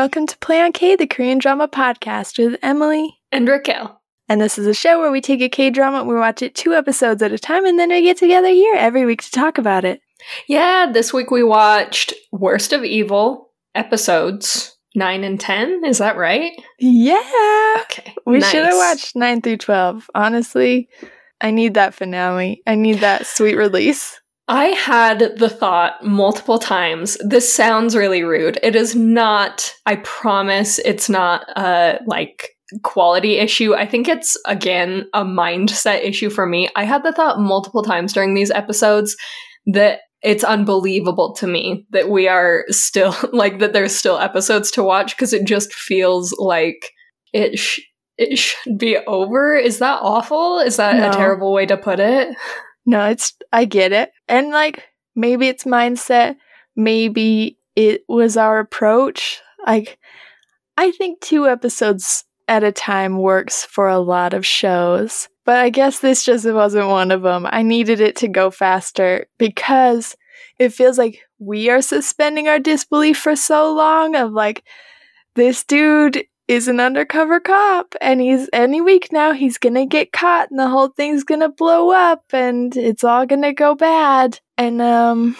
welcome to Play on K, the Korean drama podcast with Emily. And Raquel. And this is a show where we take a K drama, we watch it two episodes at a time, and then we get together here every week to talk about it. Yeah, this week we watched Worst of Evil episodes 9 and 10. Is that right? Yeah. Okay. We nice. should have watched 9 through 12. Honestly, I need that finale. I need that sweet release. I had the thought multiple times. This sounds really rude. It is not, I promise it's not a like quality issue. I think it's again a mindset issue for me. I had the thought multiple times during these episodes that it's unbelievable to me that we are still like that there's still episodes to watch because it just feels like it sh- it should be over. Is that awful? Is that No. a terrible way to put it? No, it's, I get it. And like, maybe it's mindset. Maybe it was our approach. Like, I think two episodes at a time works for a lot of shows. But I guess this just wasn't one of them. I needed it to go faster because it feels like we are suspending our disbelief for so long of like, this dude is an undercover cop and he's any week now he's gonna get caught and the whole thing's gonna blow up and it's all gonna go bad. And um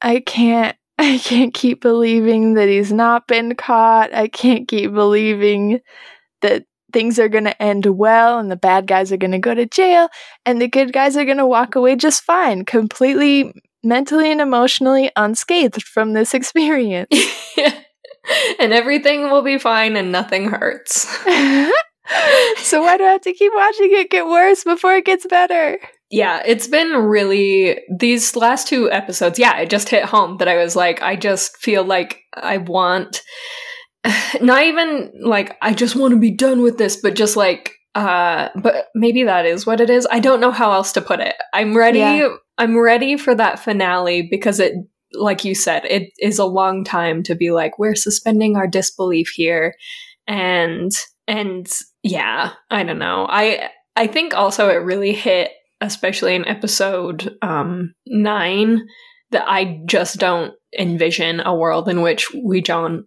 i can't i can't keep believing that he's not been caught. I can't keep believing that things are gonna end well and the bad guys are gonna go to jail and the good guys are gonna walk away just fine completely mentally and emotionally unscathed from this experience and everything will be fine and nothing hurts. so why do I have to keep watching it get worse before it gets better? Yeah, it's been really these last two episodes. Yeah, it just hit home that I was like, I just feel like I want not even like I just want to be done with this, but just like uh but maybe that is what it is. I don't know how else to put it. I'm ready Yeah. I'm ready for that finale because it like you said, it is a long time to be like we're suspending our disbelief here and and yeah, I don't know. I I think also it really hit especially in episode um 9 that I just don't envision a world in which Euijeong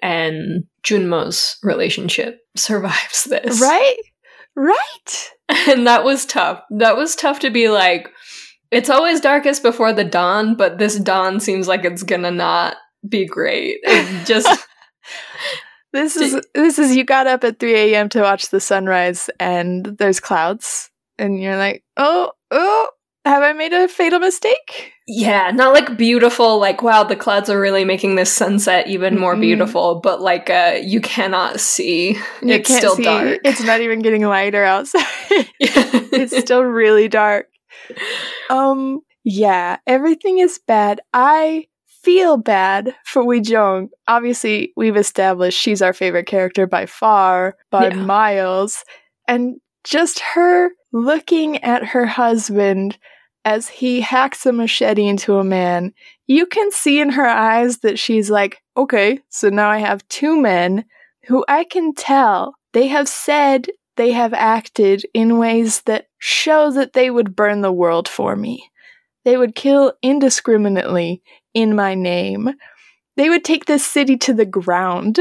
and Junmo's relationship survives this. Right? Right? And that was tough. That was tough to be like, it's always darkest before the dawn, but this dawn seems like it's gonna not be great. It just This is this is you got up at 3 a.m. to watch the sunrise and there's clouds and you're like, oh, oh, have I made a fatal mistake? yeah, not like beautiful, like wow, the clouds are really making this sunset even more Mm-mm. beautiful, but like uh you cannot see. You it's still see- dark. It's not even getting lighter outside. it's still really dark. Um, yeah, everything is bad. I feel bad for Euijeong. Obviously, we've established she's our favorite character by far, by Yeah. miles. And just her looking at her husband as he hacks a machete into a man, you can see in her eyes that she's like, okay, so now I have two men who I can tell they have said they have acted in ways that show that they would burn the world for me. They would kill indiscriminately in my name. They would take this city to the ground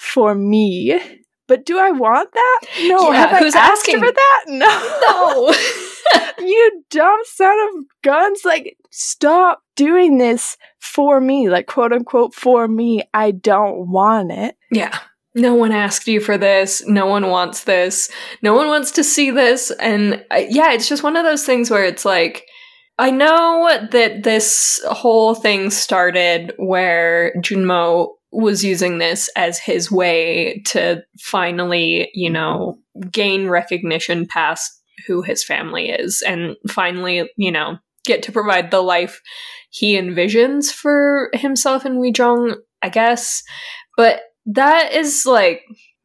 for me. But do I want that? No. Yeah, have who's I asked asking? for that? No. no. you dumb son of guns. Like, stop doing this for me. Like, quote unquote, for me. I don't want it. Yeah. No one asked you for this. No one wants this. No one wants to see this. And uh, yeah, it's just one of those things where it's like, I know that this whole thing started where Junmo was using this as his way to finally, you know, gain recognition past who his family is and finally, you know, get to provide the life he envisions for himself and Euijeong, I guess. But that is like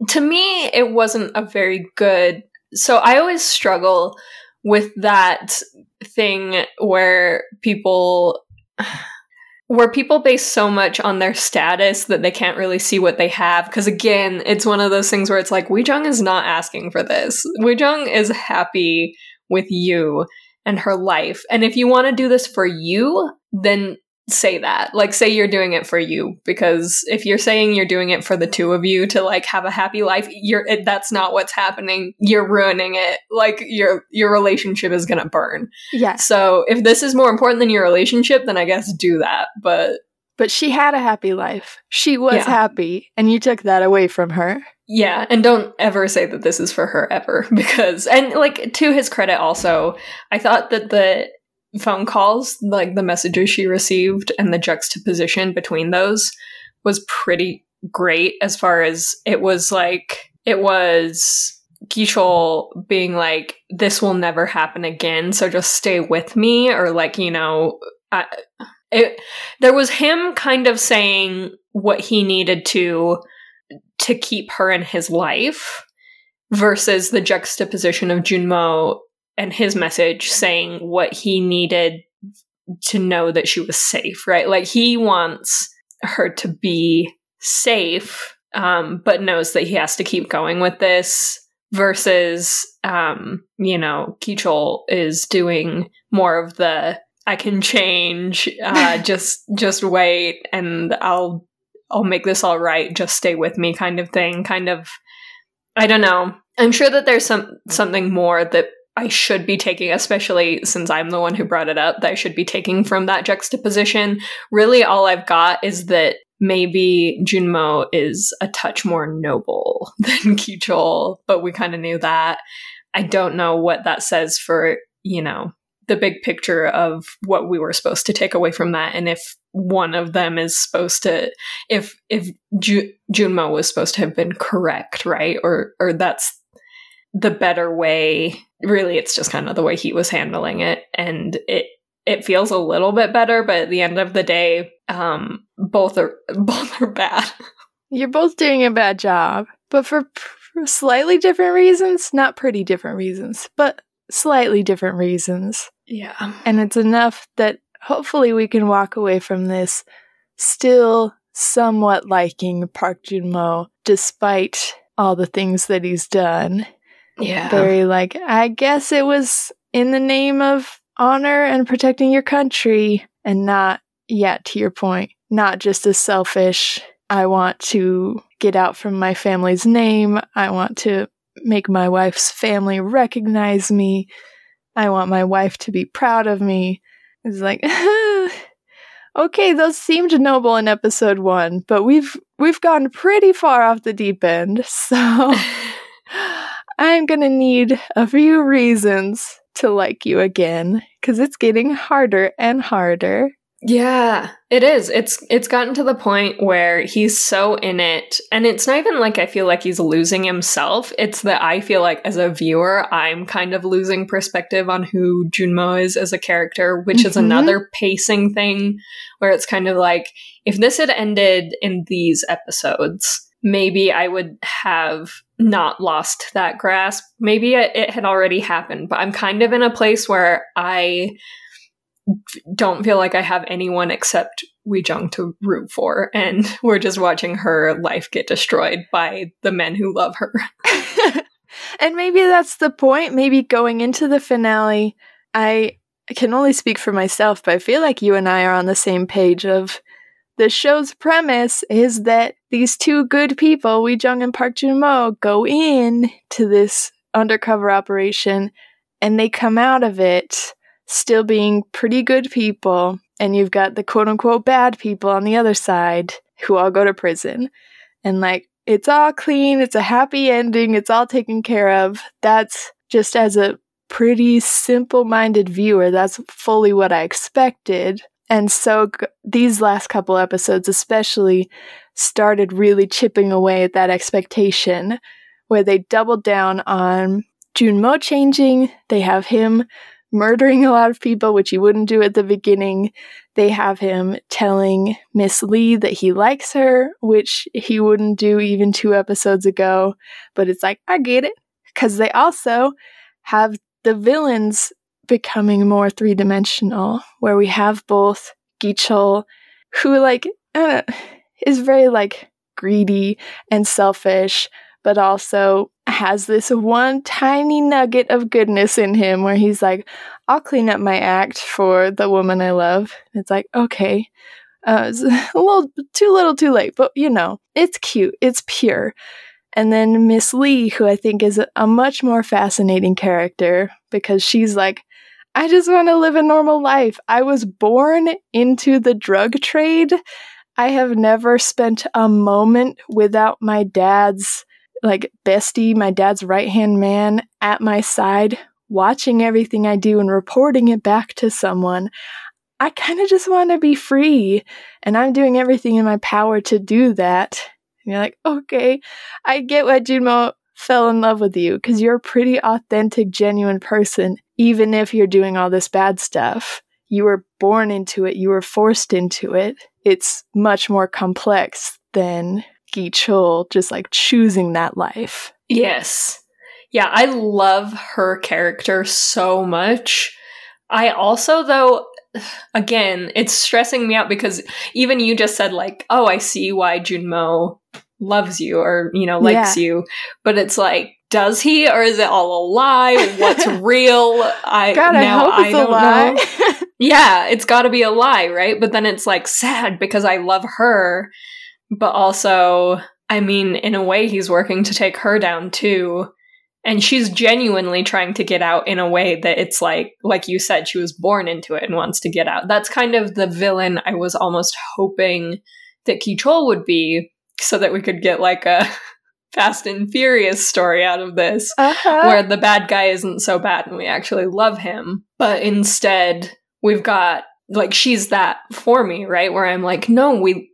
to me it wasn't a very good so i always struggle with that thing where people where people base so much on their status that they can't really see what they have. Because again it's one of those things where it's like Euijeong is not asking for this. Euijeong is happy with you and her life. And if you want to do this for you then say that. Like say you're doing it for you because if you're saying you're doing it for the two of you to like have a happy life, you're it, that's not what's happening. You're ruining it. Like your your relationship is going to burn. Yeah. So if this is more important than your relationship, then I guess do that. But But she had a happy life. She was Yeah. happy, and you took that away from her. Yeah, and don't ever say that this is for her ever because and like to his credit also, I thought that the phone calls, like the messages she received and the juxtaposition between those was pretty great as far as it was like it was Gichol being like this will never happen again, so just stay with me or like, you know, I, it there was him kind of saying what he needed to to keep her in his life versus the juxtaposition of Junmo and his message saying what he needed to know that she was safe, right? Like he wants her to be safe, um, but knows that he has to keep going with this versus, um, you know, Kichol is doing more of the I can change, uh, just, just wait and I'll I'll make this all right, just stay with me kind of thing. Kind of I don't know. I'm sure that there's some something more that I should be taking, especially since I'm the one who brought it up, that I should be taking from that juxtaposition. Really all I've got is that maybe Junmo is a touch more noble than Kichol, but we kind of knew that. I don't know what that says for, you know, the big picture of what we were supposed to take away from that and if one of them is supposed to if if Ju- Junmo was supposed to have been correct right or or that's the better way really it's just kind of the way he was handling it and it it feels a little bit better but at the end of the day um both are both are bad You're both doing a bad job, but for, for slightly different reasons. Not pretty different reasons, but slightly different reasons. yeah And it's enough that hopefully we can walk away from this still somewhat liking Park Jun Mo despite all the things that he's done. Yeah Very like, I guess it was in the name of honor and protecting your country and not yet to your point, not just a selfish, I want to get out from my family's name. I want to make my wife's family recognize me. I want my wife to be proud of me. It's like, okay, those seemed noble in episode one, but we've we've gone pretty far off the deep end. So I'm gonna need a few reasons to like you again, because it's getting harder and harder. Yeah, it is. It's it's gotten to the point where he's so in it and it's not even like I feel like he's losing himself. It's that I feel like as a viewer I'm kind of losing perspective on who Junmo is as a character, which is Mhm. another pacing thing where it's kind of like if this had ended in these episodes, maybe I would have not lost that grasp. Maybe it, it had already happened, but I'm kind of in a place where I don't feel like I have anyone except Euijeong to root for, and we're just watching her life get destroyed by the men who love her. and maybe that's the point. Maybe going into the finale, I can only speak for myself, but I feel like you and I are on the same page of the show's premise is that these two good people, Euijeong and Park Jun Mo, go in to this undercover operation and they come out of it still being pretty good people. And you've got the quote unquote bad people on the other side who all go to prison. And like, it's all clean, it's a happy ending, it's all taken care of. That's just as a pretty simple minded viewer, that's fully what I expected. And so these last couple episodes, especially, started really chipping away at that expectation where they doubled down on Junmo changing. They have him murdering a lot of people, which he wouldn't do at the beginning. They have him telling Miss Lee that he likes her, which he wouldn't do even two episodes ago. But it's like, I get it. Because they also have the villains becoming more three dimensional, where we have both Gichol, who, like, know, is very, like, greedy and selfish, but also has this one tiny nugget of goodness in him where he's like, I'll clean up my act for the woman I love. It's like, okay. Uh, it's a little too little too late, but you know, it's cute, it's pure. And then Miss Lee, who I think is a much more fascinating character because she's like, I just want to live a normal life. I was born into the drug trade. I have never spent a moment without my dad's like bestie, my dad's right hand man at my side, watching everything I do and reporting it back to someone. I kind of just want to be free, and I'm doing everything in my power to do that. And you're like, okay, I get why Junmo fell in love with you because you're a pretty authentic, genuine person, even if you're doing all this bad stuff. You were born into it, you were forced into it. It's much more complex than Gi Chul just like choosing that life. Yes. Yeah, I love her character so much. I also, though, again, it's stressing me out because even you just said, like, oh, I see why Junmo loves you or, you know, likes yeah. you. But it's like, does he or is it all a lie? What's real? I God, now I, I don't know. yeah, it's got to be a lie, right? But then it's like sad because I love her, but also, I mean, in a way, he's working to take her down too and she's genuinely trying to get out in a way that it's like like you said she was born into it and wants to get out that's kind of the villain i was almost hoping that Gi Chul would be so that we could get like a fast and furious story out of this uh-huh. where the bad guy isn't so bad and we actually love him but instead we've got like she's that for me right where i'm like no we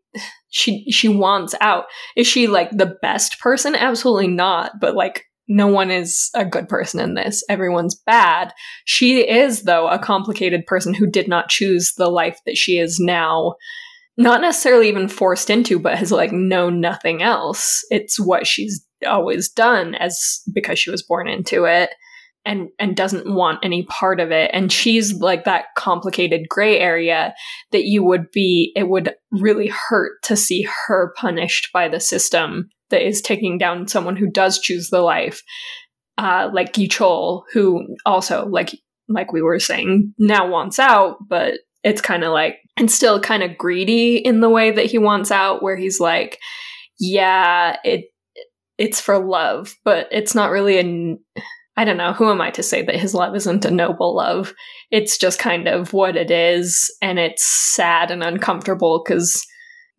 she she wants out is she like the best person absolutely not but like no one is a good person in this. Everyone's bad. She is, though, a complicated person who did not choose the life that she is now, not necessarily even forced into, but has like known nothing else. It's what she's always done as because she was born into it and and doesn't want any part of it and she's like that complicated gray area that you would be it would really hurt to see her punished by the system that is taking down someone who does choose the life, uh, like Gi Chul, who also, like like we were saying, now wants out, but it's kind of like and still kind of greedy in the way that he wants out, where he's like, yeah, it it's for love, but it's not really a I don't know, who am I to say that his love isn't a noble love? It's just kind of what it is, and it's sad and uncomfortable because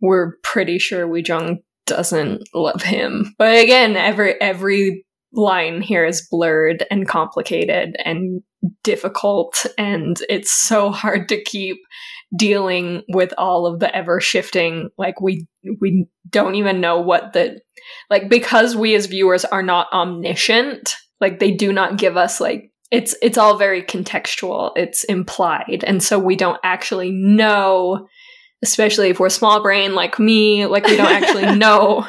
we're pretty sure Euijeong doesn't love him. But again, every every line here is blurred and complicated and difficult and it's so hard to keep dealing with all of the ever shifting like we we don't even know what the like because we as viewers are not omniscient like they do not give us like it's it's all very contextual it's implied and so we don't actually know especially if we're small brain like me, like we don't actually know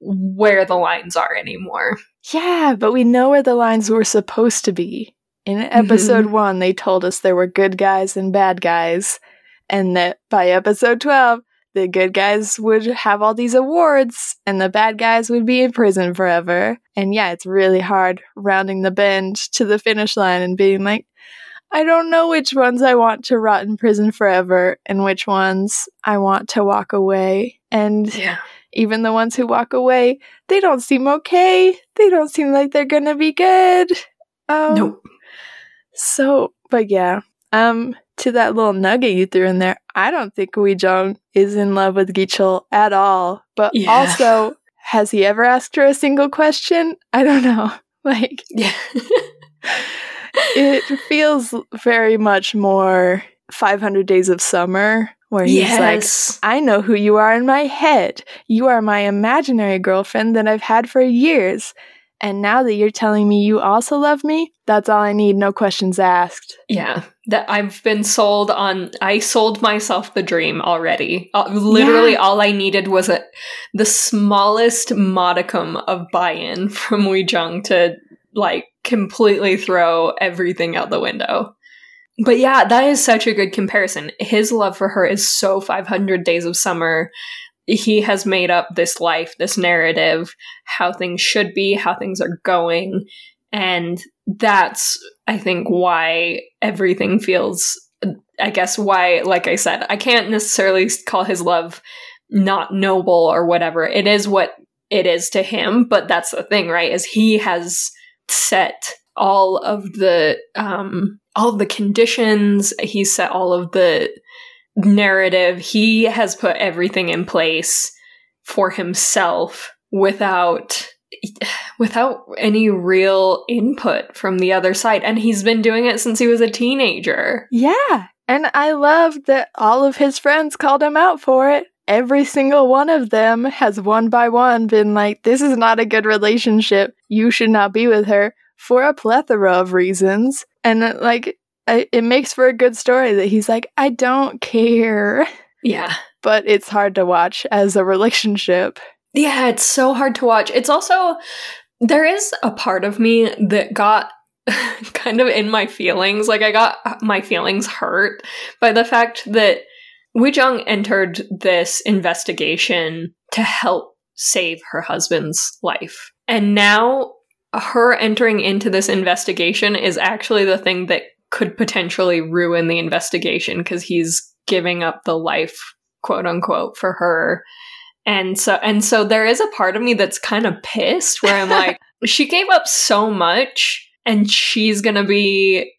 where the lines are anymore. Yeah, but we know where the lines were supposed to be. In episode mm-hmm. one, they told us there were good guys and bad guys, and that by episode 12, the good guys would have all these awards and the bad guys would be in prison forever. And yeah, it's really hard rounding the bend to the finish line and being like, I don't know which ones I want to rot in prison forever and which ones I want to walk away. And yeah. Even the ones who walk away, they don't seem okay. They don't seem like they're gonna be good. Um, nope. So, but yeah. Um, to that little nugget you threw in there, I don't think Euijeong is in love with Gi Chul at all. But yeah. also, has he ever asked her a single question? I don't know. Like, yeah. it feels very much more 500 Days of Summer, where he's yes. like, I know who you are in my head. You are my imaginary girlfriend that I've had for years. And now that you're telling me you also love me, that's all I need, no questions asked. Yeah, that I've been sold on. I sold myself the dream already. Uh, literally, yeah. all I needed was a, the smallest modicum of buy-in from Euijeong to like completely throw everything out the window. But yeah, that is such a good comparison. His love for her is so 500 Days of Summer he has made up this life, this narrative, how things should be, how things are going. And that's, I think, why everything feels, I guess, why, like I said, I can't necessarily call his love not noble or whatever. It is what it is to him, but that's the thing, right? Is he has set all of the um all the conditions, he set all of the narrative. He has put everything in place for himself without without any real input from the other side and he's been doing it since he was a teenager. Yeah. And I love that all of his friends called him out for it. Every single one of them has one by one been like, this is not a good relationship. You should not be with her for a plethora of reasons. And uh, like, it makes for a good story that he's like, I don't care. Yeah. But it's hard to watch as a relationship. Yeah, it's so hard to watch. It's also, there is a part of me that got kind of in my feelings. Like, I got my feelings hurt by the fact that Euijeong entered this investigation to help save her husband's life. And now her entering into this investigation is actually the thing that could potentially ruin the investigation because he's giving up the life, quote unquote, for her. And so and so there is a part of me that's kind of pissed where I'm like, she gave up so much and she's gonna be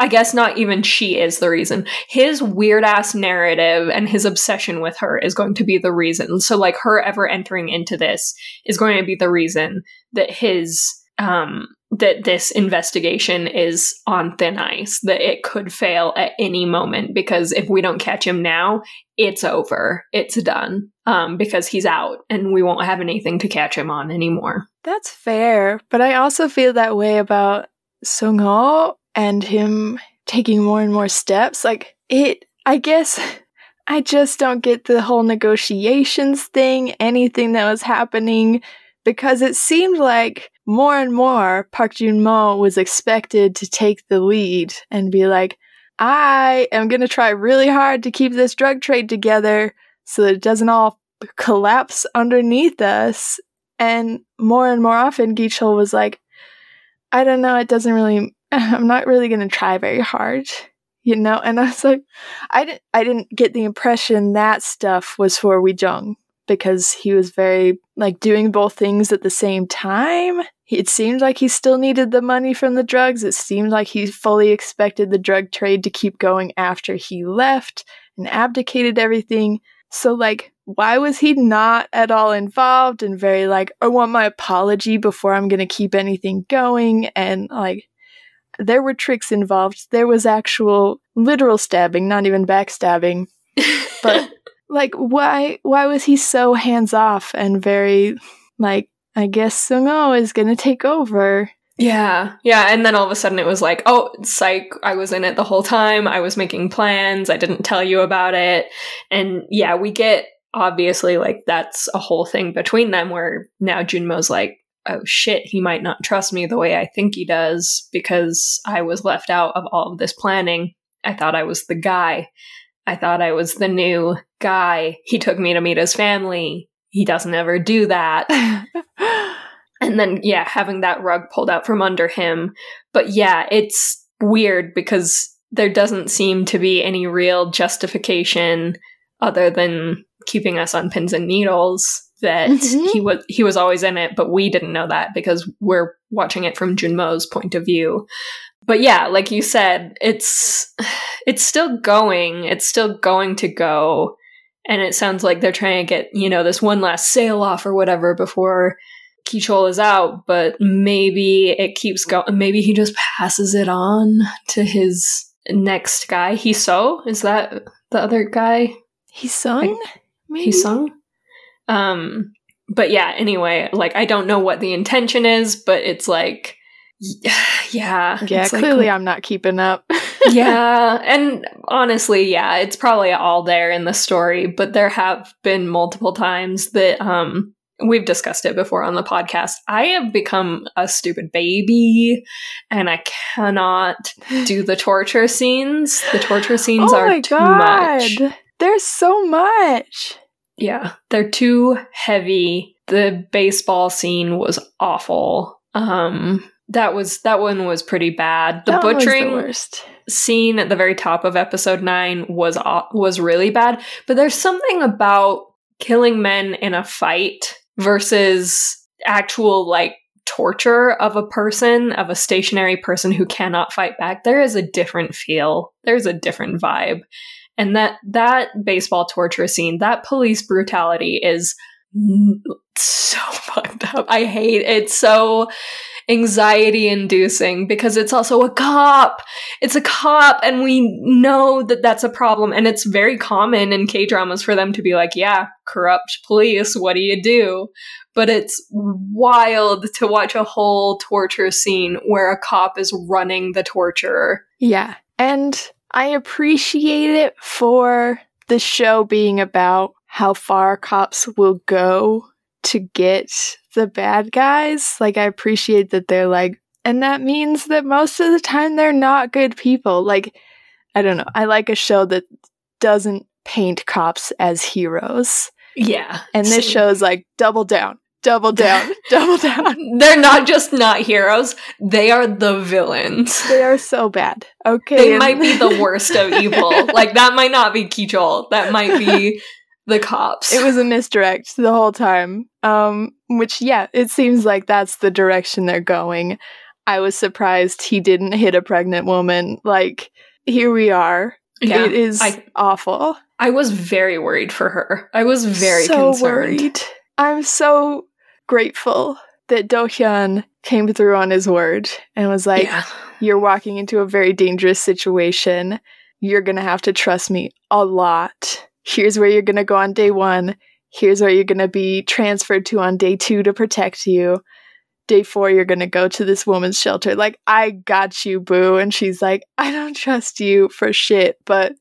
I guess not even she is the reason. His weird ass narrative and his obsession with her is going to be the reason. So, like, her ever entering into this is going to be the reason that his um, that this investigation is on thin ice, that it could fail at any moment because if we don't catch him now, it's over. It's done. Um, because he's out and we won't have anything to catch him on anymore. That's fair, but I also feel that way about Sung Ho and him taking more and more steps. Like it I guess I just don't get the whole negotiations thing, anything that was happening because it seemed like more and more Park Jun Mo was expected to take the lead and be like, I am going to try really hard to keep this drug trade together so that it doesn't all collapse underneath us. And more and more often, Gichul was like, I don't know, it doesn't really, I'm not really going to try very hard. You know, and I was like, I didn't, I didn't get the impression that stuff was for Euijeong because he was very like doing both things at the same time. It seemed like he still needed the money from the drugs. It seemed like he fully expected the drug trade to keep going after he left and abdicated everything. So, like, why was he not at all involved and very like, I want my apology before I'm going to keep anything going? And like, there were tricks involved. There was actual literal stabbing, not even backstabbing. But like, why, why was he so hands off and very like, I guess Sung is gonna take over. Yeah, yeah, and then all of a sudden it was like, oh, psych, I was in it the whole time. I was making plans. I didn't tell you about it. And yeah, we get obviously like that's a whole thing between them where now Junmo's like, oh shit, he might not trust me the way I think he does because I was left out of all of this planning. I thought I was the guy. I thought I was the new guy. He took me to meet his family he doesn't ever do that. and then, yeah, having that rug pulled out from under him. But yeah, it's weird because there doesn't seem to be any real justification other than keeping us on pins and needles that mm-hmm. he was he was always in it, but we didn't know that because we're watching it from Junmo's point of view. But yeah, like you said, it's it's still going. It's still going to go and it sounds like they're trying to get you know this one last sale off or whatever before Gi Chul is out, but maybe it keeps going. Maybe he just passes it on to his next guy. He so is that the other guy? He sung. He sung. Um, but yeah. Anyway, like I don't know what the intention is, but it's like, yeah, yeah. Clearly, like, I'm not keeping up. yeah, and honestly, yeah, it's probably all there in the story, but there have been multiple times that um we've discussed it before on the podcast. I have become a stupid baby and I cannot do the torture scenes. The torture scenes oh are too God. much. There's so much. Yeah, they're too heavy. The baseball scene was awful. Um that was that one was pretty bad. The That was the butchering worst. Scene at the very top of episode 9 was was really bad, but there's something about killing men in a fight versus actual like torture of a person, of a stationary person who cannot fight back. There is a different feel. There's a different vibe. And that that baseball torture scene, that police brutality is so fucked up. I hate it so anxiety inducing because it's also a cop. It's a cop and we know that that's a problem and it's very common in K-dramas for them to be like, yeah, corrupt police, what do you do? But it's wild to watch a whole torture scene where a cop is running the torturer. Yeah. And I appreciate it for the show being about how far cops will go to get the bad guys. Like, I appreciate that they're like, and that means that most of the time they're not good people. Like, I don't know. I like a show that doesn't paint cops as heroes. Yeah. And this show is like, double down, double down, double down. They're not just not heroes, they are the villains. They are so bad. Okay. They might be the worst of evil. like that might not be Kichol. That might be the cops. it was a misdirect the whole time. Um, which yeah, it seems like that's the direction they're going. I was surprised he didn't hit a pregnant woman. Like here we are. yeah. it is I- awful. I was very worried for her. I was very so concerned. worried. I'm so grateful that Do-hyun came through on his word and was like, yeah. "You're walking into a very dangerous situation. You're gonna have to trust me a lot. Here's where you're gonna go on day one. Here's where you're gonna be transferred to on day two to protect you. Day four, you're gonna go to this woman's shelter. Like, I got you, boo. And she's like, I don't trust you for shit, but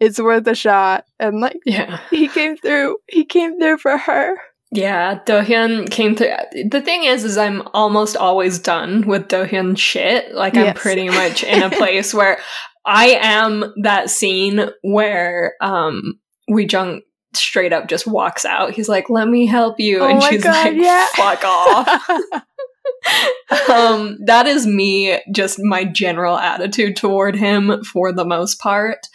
it's worth a shot. And like, Yeah. he came through. He came through for her. Yeah, Dohyun came through. The thing is, is I'm almost always done with Dohyun shit. Like I'm pretty much in a place where I am that scene where um Euijeong straight up just walks out. He's like, "Let me help you," Oh and she's God, like, yeah. "Fuck off." um, that is me, just my general attitude toward him for the most part.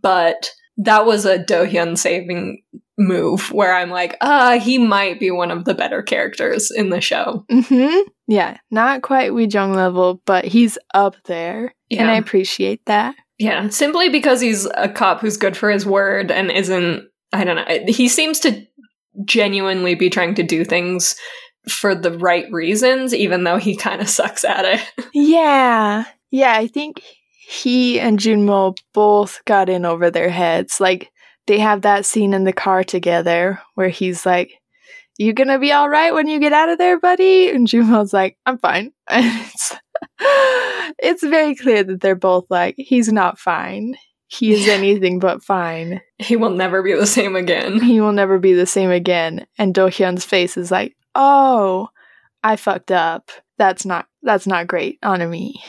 But that was a Dohyun saving move where I'm like, uh, he might be one of the better characters in the show. hmm Yeah, not quite Euijeong level, but he's up there. Yeah. And I appreciate that. Yeah. Simply because he's a cop who's good for his word and isn't, I don't know, he seems to genuinely be trying to do things for the right reasons, even though he kind of sucks at it. Yeah. Yeah, I think he and Junmo both got in over their heads. Like, they have that scene in the car together where he's like, You gonna be alright when you get out of there, buddy? And Junmo's like, I'm fine. And it's, it's very clear that they're both like, He's not fine. He is anything but fine. he will never be the same again. He will never be the same again. And Do-hyun's face is like, Oh, I fucked up. That's not that's not great on me.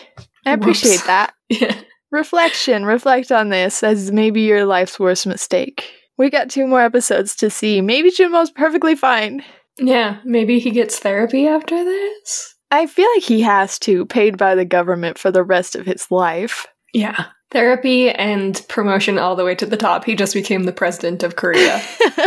I Whoops. appreciate that. Yeah. Reflection. Reflect on this as maybe your life's worst mistake. We got two more episodes to see. Maybe Junmo's perfectly fine. Yeah. Maybe he gets therapy after this. I feel like he has to, paid by the government for the rest of his life. Yeah. Therapy and promotion all the way to the top. He just became the president of Korea.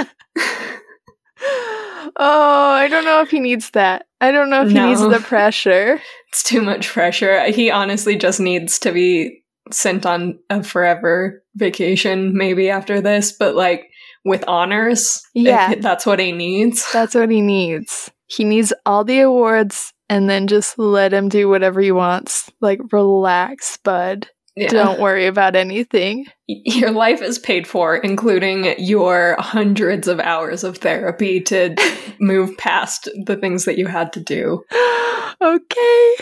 oh, I don't know if he needs that. I don't know if he needs the pressure. it's too much pressure. He honestly just needs to be sent on a forever vacation, maybe after this, but like with honors. Yeah. that's what he needs. That's what he needs. He needs all the awards and then just let him do whatever he wants. Like, relax, bud. Yeah. Don't worry about anything. Your life is paid for, including your hundreds of hours of therapy to move past the things that you had to do. okay.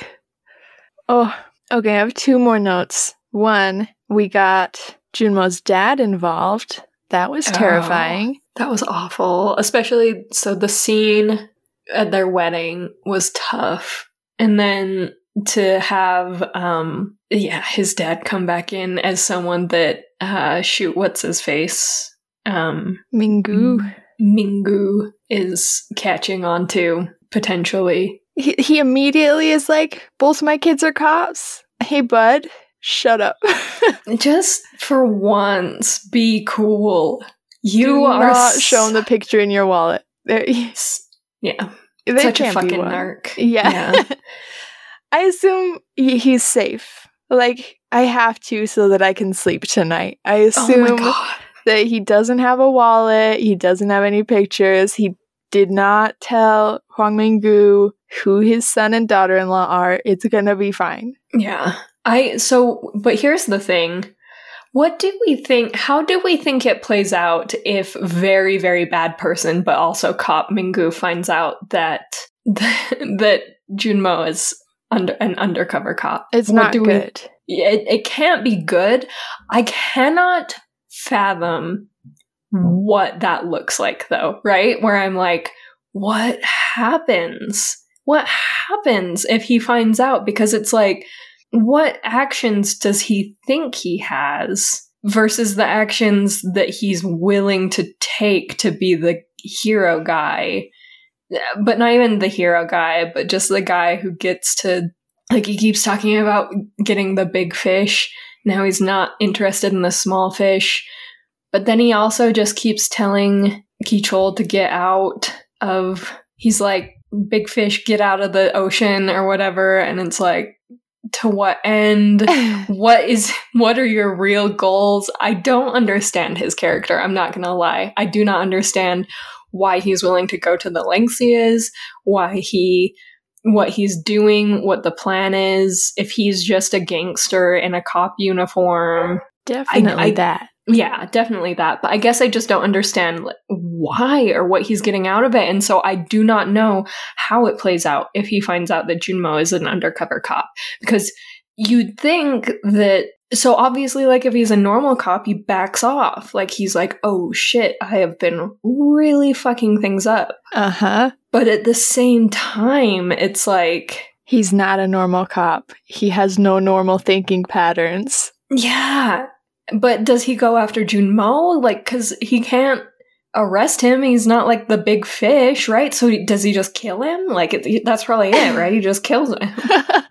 Oh, okay. I have two more notes. One, we got Junmo's dad involved. That was Oh. terrifying. That was awful. Especially so the scene at their wedding was tough. And then to have um yeah, his dad come back in as someone that uh shoot what's his face? Um Mingu. Mingu is catching on to potentially. He, he immediately is like, both my kids are cops. Hey, bud, shut up. Just for once, be cool. You Do are not s- show the picture in your wallet. There, Yeah, there such a fucking narc. Yeah. I assume he's safe. Like, I have to so that I can sleep tonight. I Oh assume god. that he doesn't have a wallet, he doesn't have any pictures, he did not tell Huang Minggu who his son and daughter in law are. It's gonna be fine. Yeah. I so but here's the thing. What do we think how do we think it plays out if very very bad person but also cop Mingu finds out that that Junmo is under an undercover cop? It's What not do we- good. it, it can't be good. I cannot fathom what that looks like though, right? Where I'm like, what happens? What happens if he finds out? Because it's like, what actions does he think he has versus the actions that he's willing to take to be the hero guy? But not even the hero guy, but just the guy who gets to, like, he keeps talking about getting the big fish. Now he's not interested in the small fish. But then he also just keeps telling Kichol to get out of. He's like, big fish, get out of the ocean or whatever. And it's like, to what end? what is what are your real goals i don't understand his character i'm not gonna lie i do not understand why he's willing to go to the lengths he is why he what he's doing what the plan is if he's just a gangster in a cop uniform Definitely I- that. Yeah definitely that but i guess i just don't understand why or what he's getting out of it and so i do not know how it plays out if he finds out that junmo is an undercover cop because you'd think that so obviously like if he's a normal cop he backs off like he's like oh shit i have been really fucking things up Uh huh. but at the same time it's like He's not a normal cop. He has no normal thinking patterns. yeah but does he go after junmo like because he can't arrest him he's not like the big fish right so does he just kill him like it, that's probably it right he just kills him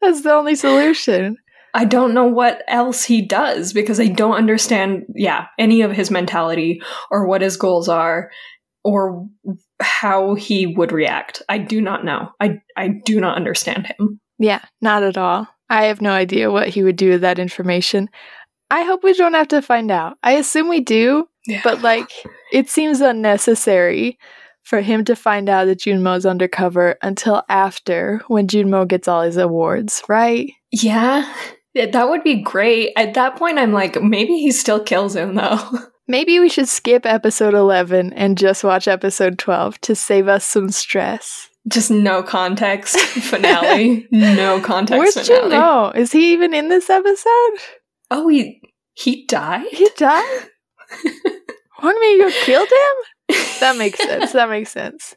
That's the only solution. I don't know what else he does because I don't understand, yeah, any of his mentality or what his goals are or how he would react. I do not know. I I do not understand him. Yeah, not at all. I have no idea what he would do with that information. I hope we don't have to find out. I assume we do, Yeah. but like, it seems unnecessary for him to find out that Junmo's undercover until after when Junmo gets all his awards, right? yeah, yeah, that would be great. At that point I'm like maybe he still kills him though. Maybe we should skip episode 11 and just watch episode 12 to save us some stress. Just no context finale. no context Where's finale. Junmo? Is he even in this episode? Oh, he he died? He died? Huang Mingyu killed him? That makes sense. That makes sense.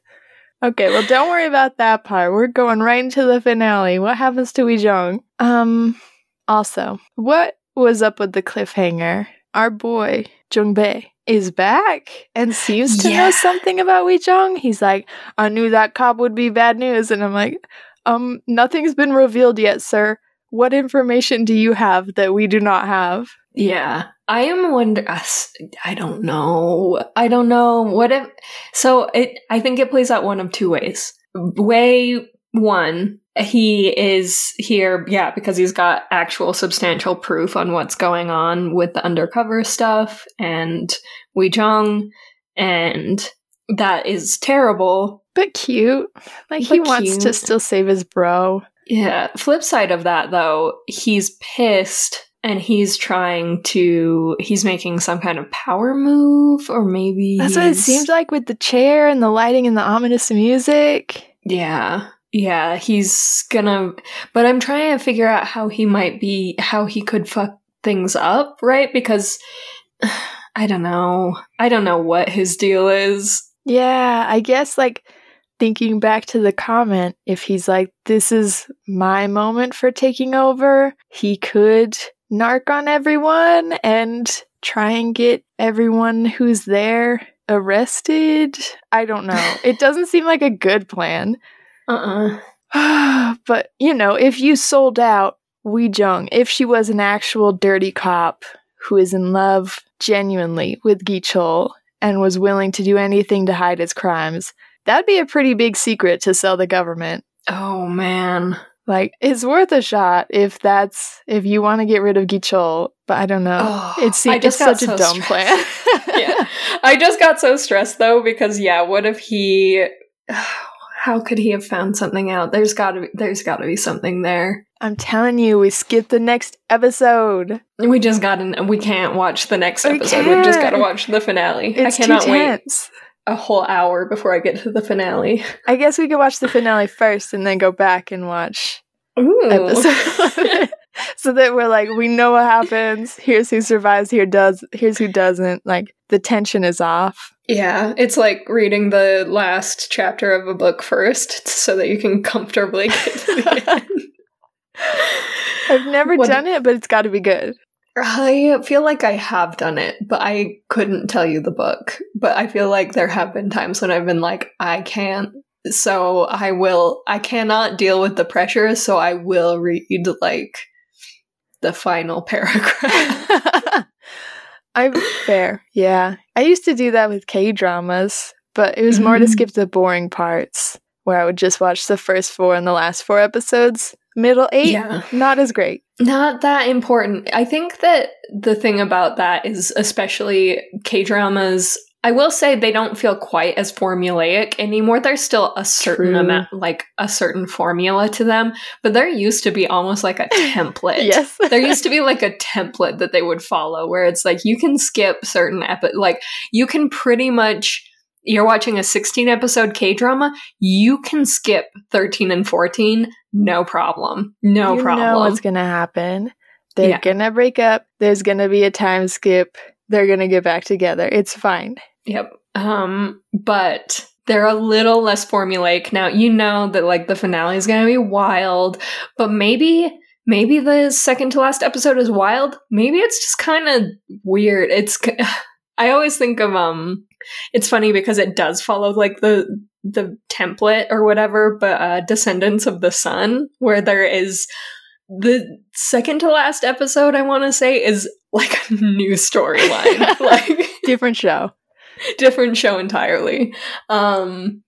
Okay, well, don't worry about that part. We're going right into the finale. What happens to Euijeong? Um, also, what was up with the cliffhanger? Our boy, Jung Jungbei, is back and seems to Yeah. know something about Euijeong. He's like, I knew that cop would be bad news. And I'm like, um, nothing's been revealed yet, sir. What information do you have that we do not have? Yeah. I am wonder I don't know. I don't know. What if so it I think it plays out one of two ways. Way one, he is here, yeah, because he's got actual substantial proof on what's going on with the undercover stuff and Euijeong, and that is terrible. But cute. Like, he But wants to still save his bro. Yeah. Flip side of that, though, he's pissed and he's trying to. He's making some kind of power move, or maybe. That's what it seems like with the chair and the lighting and the ominous music. Yeah. Yeah. He's gonna. But I'm trying to figure out how he might be. How he could fuck things up, right? Because. I don't know. I don't know what his deal is. Yeah, I guess like thinking back to the comment, if he's like, this is my moment for taking over, he could narc on everyone and try and get everyone who's there arrested. I don't know. it doesn't seem like a good plan. Uh-uh. but, you know, if you sold out Euijeong, if she was an actual dirty cop who is in love genuinely with Gi Chul and was willing to do anything to hide his crimes, that'd be a pretty big secret to sell the government. Oh man. Like, it's worth a shot if that's if you want to get rid of Gi Chul, but I don't know. Oh, it seems just it's such a so dumb plan. yeah. I just got so stressed though because yeah, what if he how could he have found something out? There's got to be there's got to be something there. I'm telling you, we skipped the next episode. We just got to we can't watch the next We episode. We've just got to watch the finale. It's I cannot wait. A whole hour before I get to the finale. I guess we could watch the finale first and then go back and watch episode. so that we're like, we know what happens. Here's who survives. Here does. Here's who doesn't. Like the tension is off. yeah, it's like reading the last chapter of a book first so that you can comfortably get to the end. I've never What- done it, but it's got to be good. I feel like I have done it, but I couldn't tell you the book. But I feel like there have been times when I've been like, I can't. So I will, I cannot deal with the pressure, so I will read like the final paragraph. I'm fair. Yeah. I used to do that with K dramas, but it was more to Mhm. skip the boring parts where I would just watch the first four and the last four episodes. Middle eight, yeah. not as great. Not that important. I think that the thing about that is, especially K dramas, I will say they don't feel quite as formulaic anymore. There's still a certain True. amount, like a certain formula to them, but there used to be almost like a template. Yes. there used to be like a template that they would follow where it's like you can skip certain epi- like you can pretty much you're watching a 16 episode K drama, you can skip 13 and 14 no problem. No you problem. know what's gonna happen. They're Yeah. gonna break up. There's gonna be a time skip. They're gonna get back together. It's fine. Yep. Um, but they're a little less formulaic now. You know that like the finale is going to be wild, but maybe maybe the second to last episode is wild. Maybe it's just kind of weird. It's I always think of um it's funny because it does follow like the the template or whatever, but uh Descendants of the Sun where there is the second to last episode I want to say is like a new storyline. like Different show. different show entirely. Um,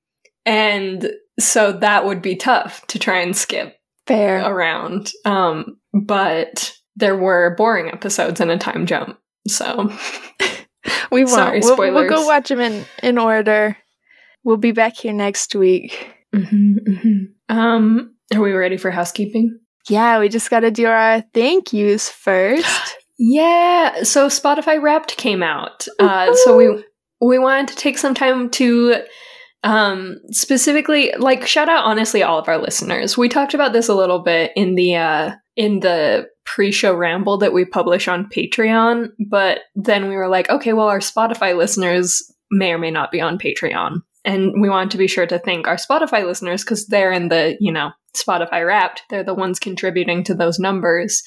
and so that would be tough to try and skip Fair. around. Um, but there were boring episodes and a time jump. So we won't. sorry, we'll, we'll go watch them in, in order. We'll be back here next week. um, are we ready for housekeeping? Yeah, we just got to do our thank yous first. Yeah. So Spotify Wrapped came out. Uh, so we we wanted to take some time to um specifically like shout out honestly all of our listeners we talked about this a little bit in the uh in the pre-show ramble that we publish on patreon but then we were like okay well our spotify listeners may or may not be on patreon and we wanted to be sure to thank our spotify listeners because they're in the you know spotify wrapped they're the ones contributing to those numbers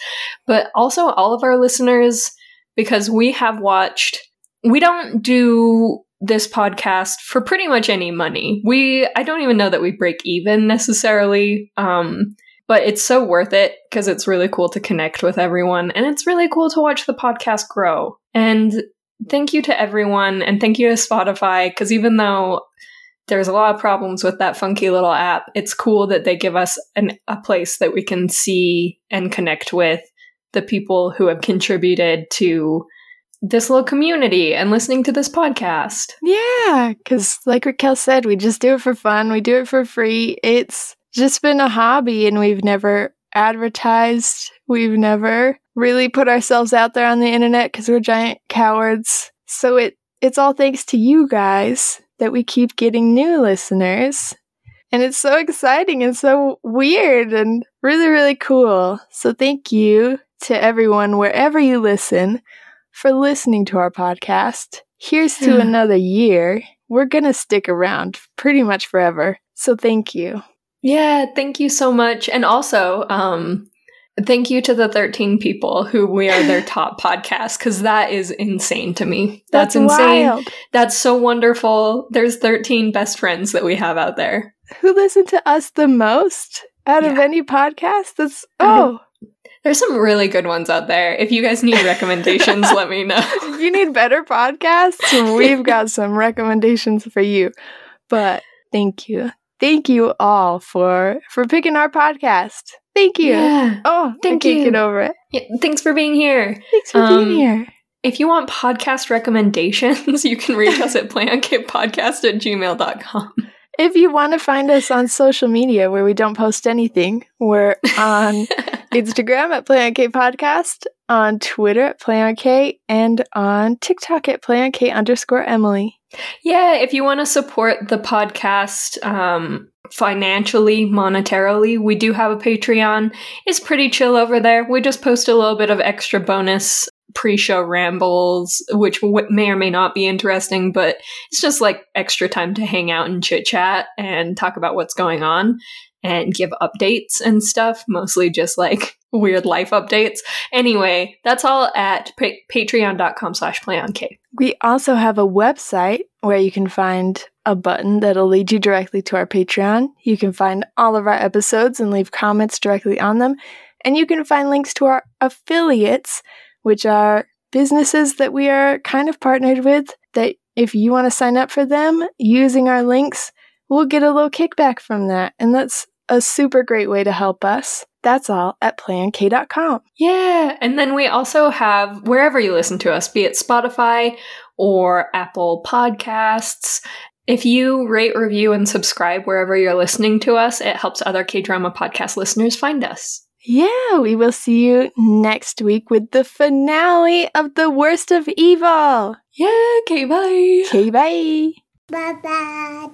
but also all of our listeners because we have watched we don't do this podcast for pretty much any money. We I don't even know that we break even necessarily. Um but it's so worth it because it's really cool to connect with everyone and it's really cool to watch the podcast grow. And thank you to everyone and thank you to Spotify because even though there's a lot of problems with that funky little app, it's cool that they give us an, a place that we can see and connect with the people who have contributed to this little community and listening to this podcast. Yeah, because like Raquel said, we just do it for fun. We do it for free. It's just been a hobby, and we've never advertised. We've never really put ourselves out there on the internet because we're giant cowards. So it it's all thanks to you guys that we keep getting new listeners. And it's so exciting and so weird and really, really cool. So thank you to everyone wherever you listen for listening to our podcast. Here's to another year. We're going to stick around pretty much forever. So thank you. Yeah, thank you so much. And also, um, Thank you to the 13 people who we are their top podcast because that is insane to me. That's, That's insane. wild. That's so wonderful. There's 13 best friends that we have out there. Who listen to us the most out of any podcast? That's oh. There's some really good ones out there. If you guys need recommendations, let me know. if you need better podcasts, we've got some recommendations for you. But thank you. Thank you all for for picking our podcast. Thank you. Yeah. Oh, Thank I you. get over it. Yeah, Thanks for being here. Thanks for Um, being here. If you want podcast recommendations, you can reach us at playonkpodcast at gmail.com. If you want to find us on social media where we don't post anything, we're on Instagram at Play on K Podcast, on Twitter at Play on K, and on TikTok at Play on K underscore Emily. Yeah, if you want to support the podcast um, financially, monetarily, we do have a Patreon. It's pretty chill over there. We just post a little bit of extra bonus pre-show rambles, which w- may or may not be interesting, but it's just like extra time to hang out and chit chat and talk about what's going on and give updates and stuff. Mostly just like weird life updates. Anyway, that's all at pa- patreon.com slash playonk. We also have a website where you can find a button that'll lead you directly to our Patreon. You can find all of our episodes and leave comments directly on them. And you can find links to our affiliates, which are businesses that we are kind of partnered with. That if you want to sign up for them using our links, we'll get a little kickback from that. And that's a super great way to help us. That's all at playonk.com. Yeah. And then we also have wherever you listen to us, be it Spotify or Apple Podcasts. If you rate, review, and subscribe wherever you're listening to us, it helps other K drama podcast listeners find us. Yeah, we will see you next week with the finale of The Worst of Evil. Yeah. Okay. Bye. Okay, bye. Bye bye.